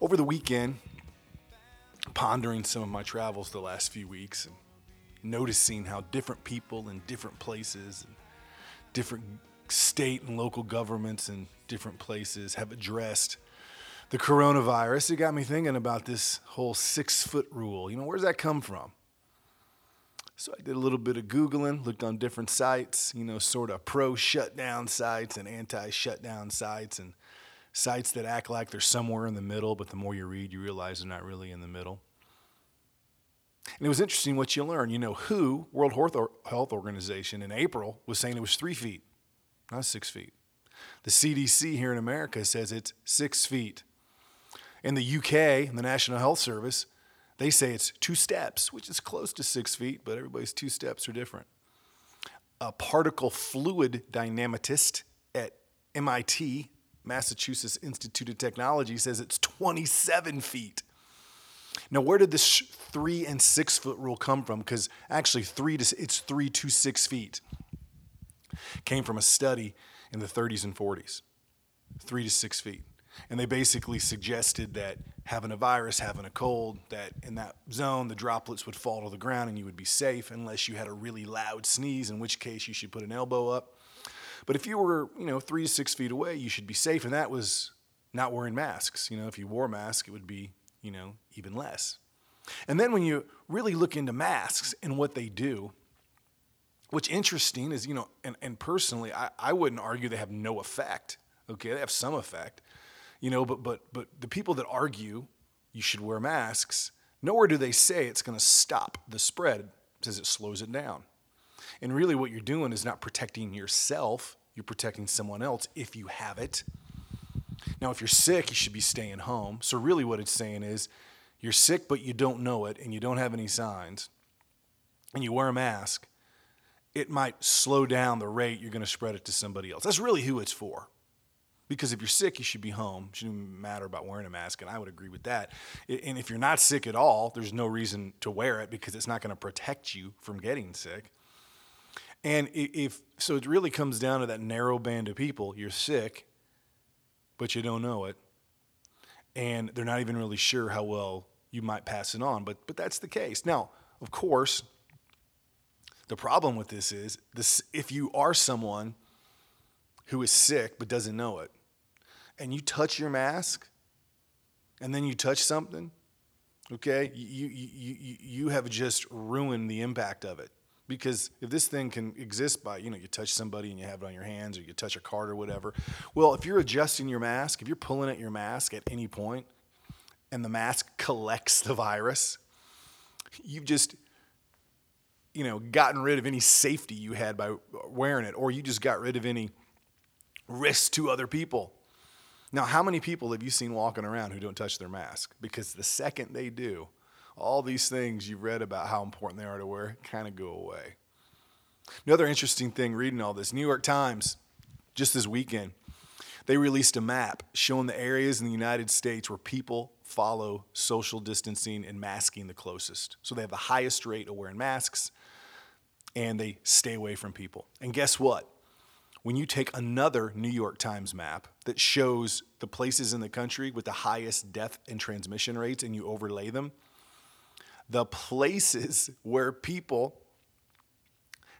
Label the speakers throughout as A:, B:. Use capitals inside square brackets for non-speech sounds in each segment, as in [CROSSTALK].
A: Over the weekend, pondering some of my travels the last few weeks and noticing how different people in different places, and different state and local governments in different places have addressed the coronavirus, it got me thinking about this whole six foot rule. You know, where's that come from? So I did a little bit of Googling, looked on different sites, you know, sort of pro shutdown sites and anti shutdown sites, and sites that act like they're somewhere in the middle, but the more you read, you realize they're not really in the middle. And it was interesting what you learn. You know, WHO, World Health Organization, in April was saying it was three feet, not six feet. The CDC here in America says it's six feet. In the UK, the National Health Service, they say it's two steps, which is close to six feet, but everybody's two steps are different. A particle fluid dynamicist at MIT, Massachusetts Institute of Technology, says it's 27 feet. Now, where did this three and six foot rule come from? Because actually, three to it's three to six feet. Came from a study in the 30s and 40s, three to six feet. And they basically suggested that having a virus, having a cold, that in that zone, the droplets would fall to the ground and you would be safe unless you had a really loud sneeze, in which case you should put an elbow up. But if you were, you know, three to six feet away, you should be safe. And that was not wearing masks. You know, if you wore a mask, it would be, you know, even less. And then when you really look into masks and what they do, what's interesting is, you know, and, and personally, I, I wouldn't argue they have no effect. Okay, they have some effect you know, but but but the people that argue you should wear masks, nowhere do they say it's going to stop the spread. It says it slows it down. And really what you're doing is not protecting yourself, you're protecting someone else if you have it. Now, if you're sick, you should be staying home. So really what it's saying is you're sick but you don't know it and you don't have any signs and you wear a mask, it might slow down the rate you're going to spread it to somebody else. That's really who it's for. Because if you're sick, you should be home. It shouldn't matter about wearing a mask, and I would agree with that. And if you're not sick at all, there's no reason to wear it because it's not going to protect you from getting sick. And if so, it really comes down to that narrow band of people. You're sick, but you don't know it, and they're not even really sure how well you might pass it on. But but that's the case. Now, of course, the problem with this is this: if you are someone who is sick but doesn't know it, and you touch your mask and then you touch something, okay, you, you, you, you have just ruined the impact of it. Because if this thing can exist by, you know, you touch somebody and you have it on your hands or you touch a card or whatever, well, if you're adjusting your mask, if you're pulling at your mask at any point and the mask collects the virus, you've just, you know, gotten rid of any safety you had by wearing it, or you just got rid of any risk to other people. Now, how many people have you seen walking around who don't touch their mask? Because the second they do, all these things you've read about how important they are to wear kind of go away. Another interesting thing reading all this New York Times, just this weekend, they released a map showing the areas in the United States where people follow social distancing and masking the closest. So they have the highest rate of wearing masks and they stay away from people. And guess what? when you take another New York Times map that shows the places in the country with the highest death and transmission rates and you overlay them, the places [LAUGHS] where people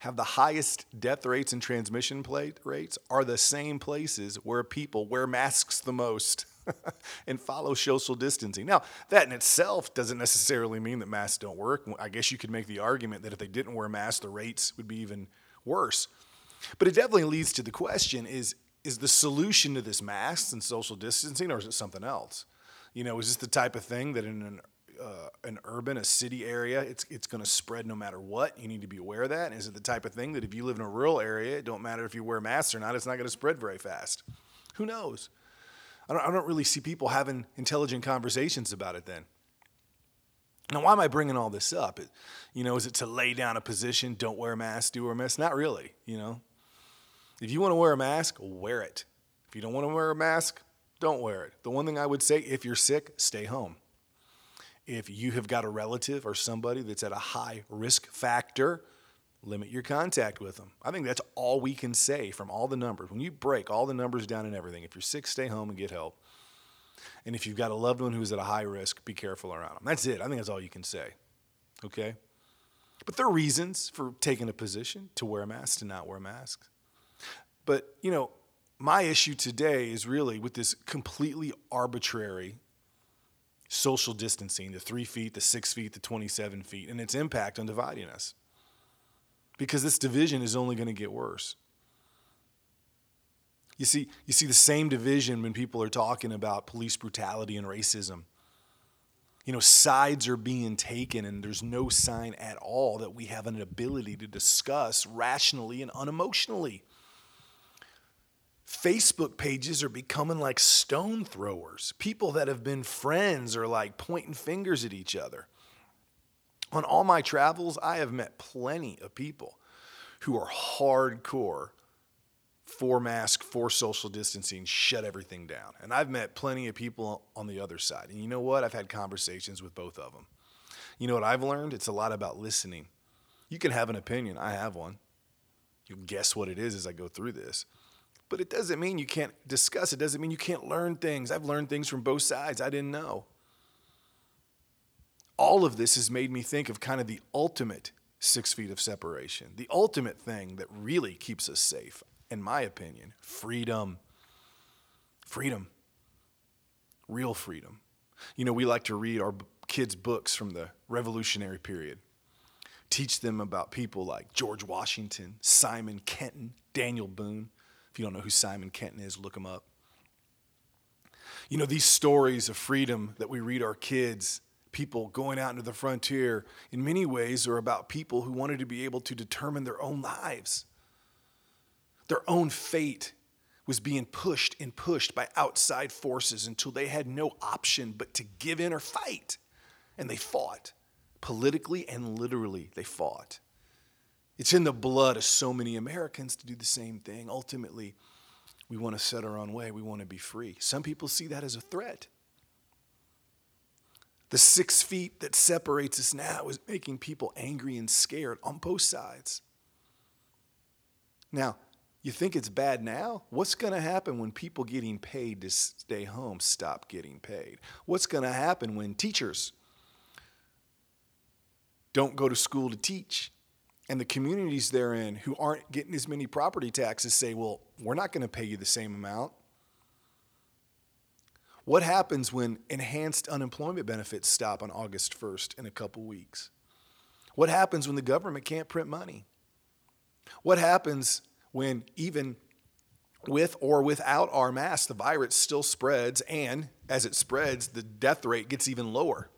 A: have the highest death rates and transmission rates are the same places where people wear masks the most [LAUGHS] and follow social distancing. Now, that in itself doesn't necessarily mean that masks don't work. I guess you could make the argument that if they didn't wear masks, the rates would be even worse. But it definitely leads to the question is is the solution to this masks and social distancing or is it something else? You know, is this the type of thing that in an uh, an urban, a city area, it's it's going to spread no matter what. You need to be aware of that. Is it the type of thing that if you live in a rural area, it don't matter if you wear masks or not, it's not going to spread very fast. Who knows? I don't, I don't really see people having intelligent conversations about it then. Now, why am I bringing all this up? It, you know, is it to lay down a position? Don't wear a mask, do wear a mask? Not really. You know, if you want to wear a mask, wear it. If you don't want to wear a mask, don't wear it. The one thing I would say, if you're sick, stay home. If you have got a relative or somebody that's at a high risk factor, limit your contact with them. I think that's all we can say from all the numbers. When you break all the numbers down and everything, if you're sick, stay home and get help. And if you've got a loved one who's at a high risk, be careful around them. That's it. I think that's all you can say. Okay? But there are reasons for taking a position to wear a mask, to not wear masks. But, you know, my issue today is really with this completely arbitrary social distancing the three feet, the six feet, the 27 feet, and its impact on dividing us. Because this division is only going to get worse. You see, you see the same division when people are talking about police brutality and racism. You know, sides are being taken, and there's no sign at all that we have an ability to discuss rationally and unemotionally. Facebook pages are becoming like stone throwers. People that have been friends are like pointing fingers at each other. On all my travels, I have met plenty of people who are hardcore for mask, for social distancing, shut everything down. And I've met plenty of people on the other side. And you know what? I've had conversations with both of them. You know what I've learned? It's a lot about listening. You can have an opinion. I have one. You'll guess what it is as I go through this. But it doesn't mean you can't discuss. It doesn't mean you can't learn things. I've learned things from both sides I didn't know. All of this has made me think of kind of the ultimate six feet of separation, the ultimate thing that really keeps us safe in my opinion, freedom. Freedom. Real freedom. You know, we like to read our kids' books from the revolutionary period, teach them about people like George Washington, Simon Kenton, Daniel Boone. If you don't know who Simon Kenton is, look him up. You know, these stories of freedom that we read our kids, people going out into the frontier, in many ways are about people who wanted to be able to determine their own lives. Their own fate was being pushed and pushed by outside forces until they had no option but to give in or fight. And they fought. Politically and literally, they fought. It's in the blood of so many Americans to do the same thing. Ultimately, we want to set our own way. We want to be free. Some people see that as a threat. The six feet that separates us now is making people angry and scared on both sides. Now, you think it's bad now? What's going to happen when people getting paid to stay home stop getting paid? What's going to happen when teachers don't go to school to teach? And the communities they're in who aren't getting as many property taxes say, well, we're not going to pay you the same amount. What happens when enhanced unemployment benefits stop on August 1st in a couple weeks? What happens when the government can't print money? What happens when even with or without our mask, the virus still spreads, and as it spreads, the death rate gets even lower.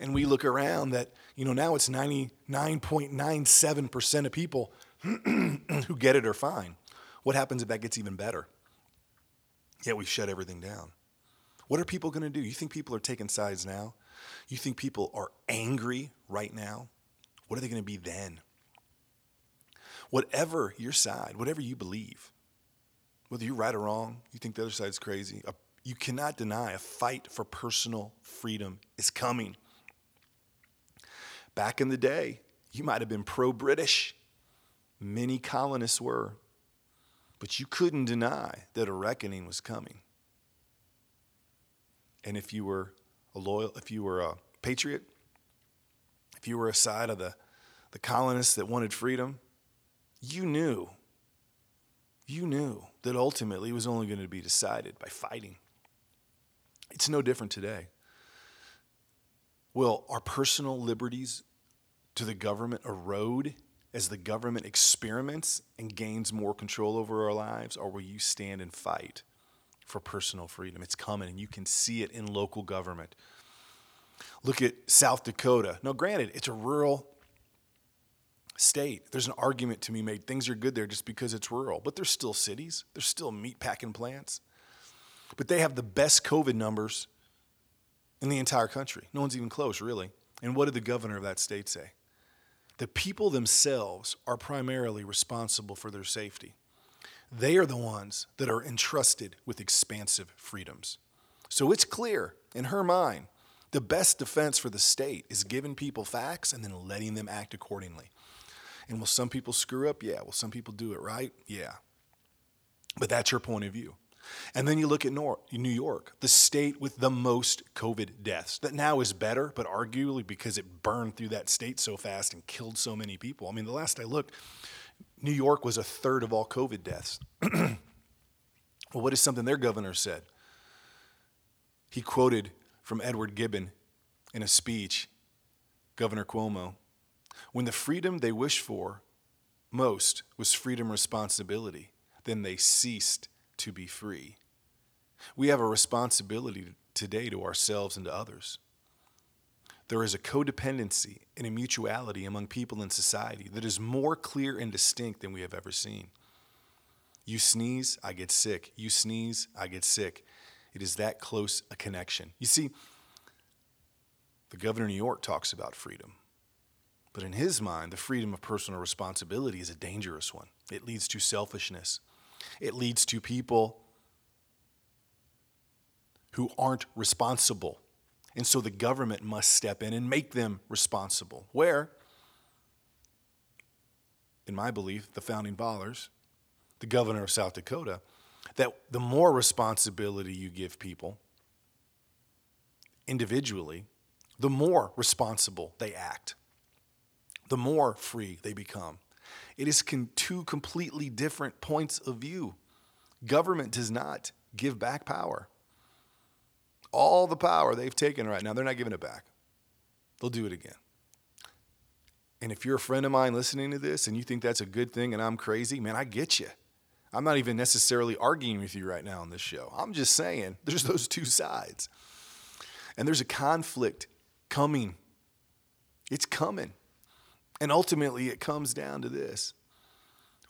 A: And we look around that, you know, now it's 99.97% of people [CLEARS THROAT] who get it are fine. What happens if that gets even better? Yet we shut everything down. What are people going to do? You think people are taking sides now? You think people are angry right now? What are they going to be then? whatever your side, whatever you believe, whether you're right or wrong, you think the other side's crazy, you cannot deny a fight for personal freedom is coming. Back in the day, you might have been pro British. Many colonists were. But you couldn't deny that a reckoning was coming. And if you were a loyal, if you were a patriot, if you were a side of the, the colonists that wanted freedom, you knew, you knew that ultimately it was only going to be decided by fighting. It's no different today. Will our personal liberties to the government erode as the government experiments and gains more control over our lives, or will you stand and fight for personal freedom? It's coming, and you can see it in local government. Look at South Dakota. Now, granted, it's a rural state. There's an argument to be made. Things are good there just because it's rural, but there's still cities, there's still meat packing plants. But they have the best COVID numbers in the entire country. No one's even close, really. And what did the governor of that state say? The people themselves are primarily responsible for their safety. They are the ones that are entrusted with expansive freedoms. So it's clear in her mind the best defense for the state is giving people facts and then letting them act accordingly. And will some people screw up? Yeah. Will some people do it right? Yeah. But that's your point of view. And then you look at New York, the state with the most COVID deaths. That now is better, but arguably because it burned through that state so fast and killed so many people. I mean, the last I looked, New York was a third of all COVID deaths. [CLEARS THROAT] well, what is something their governor said? He quoted from Edward Gibbon in a speech, Governor Cuomo, when the freedom they wished for most was freedom responsibility, then they ceased to be free. We have a responsibility today to ourselves and to others. There is a codependency and a mutuality among people in society that is more clear and distinct than we have ever seen. You sneeze, I get sick. You sneeze, I get sick. It is that close a connection. You see, the governor of New York talks about freedom. But in his mind, the freedom of personal responsibility is a dangerous one. It leads to selfishness. It leads to people who aren't responsible. And so the government must step in and make them responsible. Where, in my belief, the founding fathers, the governor of South Dakota, that the more responsibility you give people individually, the more responsible they act, the more free they become. It is con- two completely different points of view. Government does not give back power. All the power they've taken right now, they're not giving it back. They'll do it again. And if you're a friend of mine listening to this and you think that's a good thing and I'm crazy, man, I get you. I'm not even necessarily arguing with you right now on this show. I'm just saying [LAUGHS] there's those two sides. And there's a conflict coming. It's coming. And ultimately, it comes down to this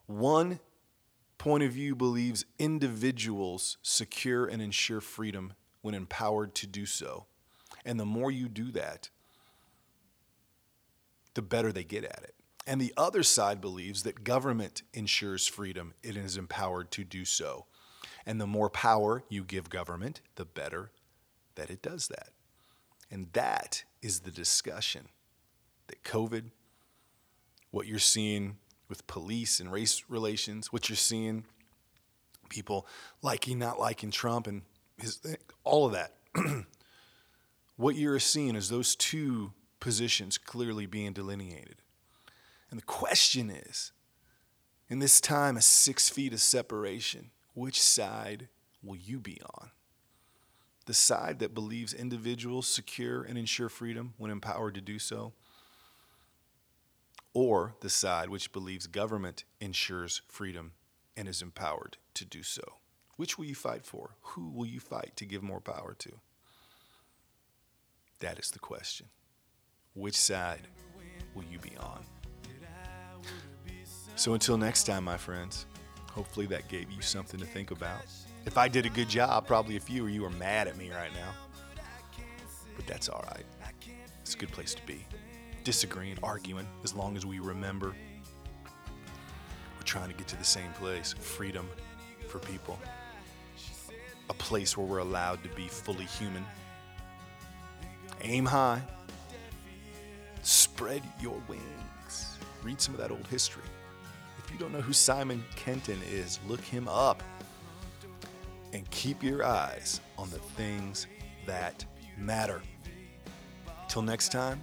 A: one point of view believes individuals secure and ensure freedom when empowered to do so. And the more you do that, the better they get at it. And the other side believes that government ensures freedom, it is empowered to do so. And the more power you give government, the better that it does that. And that is the discussion that COVID, what you're seeing with police and race relations, what you're seeing people liking, not liking Trump, and his, all of that. [CLEARS THROAT] what you're seeing is those two positions clearly being delineated. And the question is in this time of six feet of separation, which side will you be on? the side that believes individuals secure and ensure freedom when empowered to do so, or the side which believes government ensures freedom and is empowered to do so? Which will you fight for? Who will you fight to give more power to? That is the question. Which side will you be on? So until next time, my friends, hopefully that gave you something to think about. If I did a good job, probably a few of you are mad at me right now. But that's all right. It's a good place to be. Disagreeing, arguing, as long as we remember we're trying to get to the same place freedom for people. A place where we're allowed to be fully human. Aim high. Spread your wings. Read some of that old history. If you don't know who Simon Kenton is, look him up and keep your eyes on the things that matter. Till next time,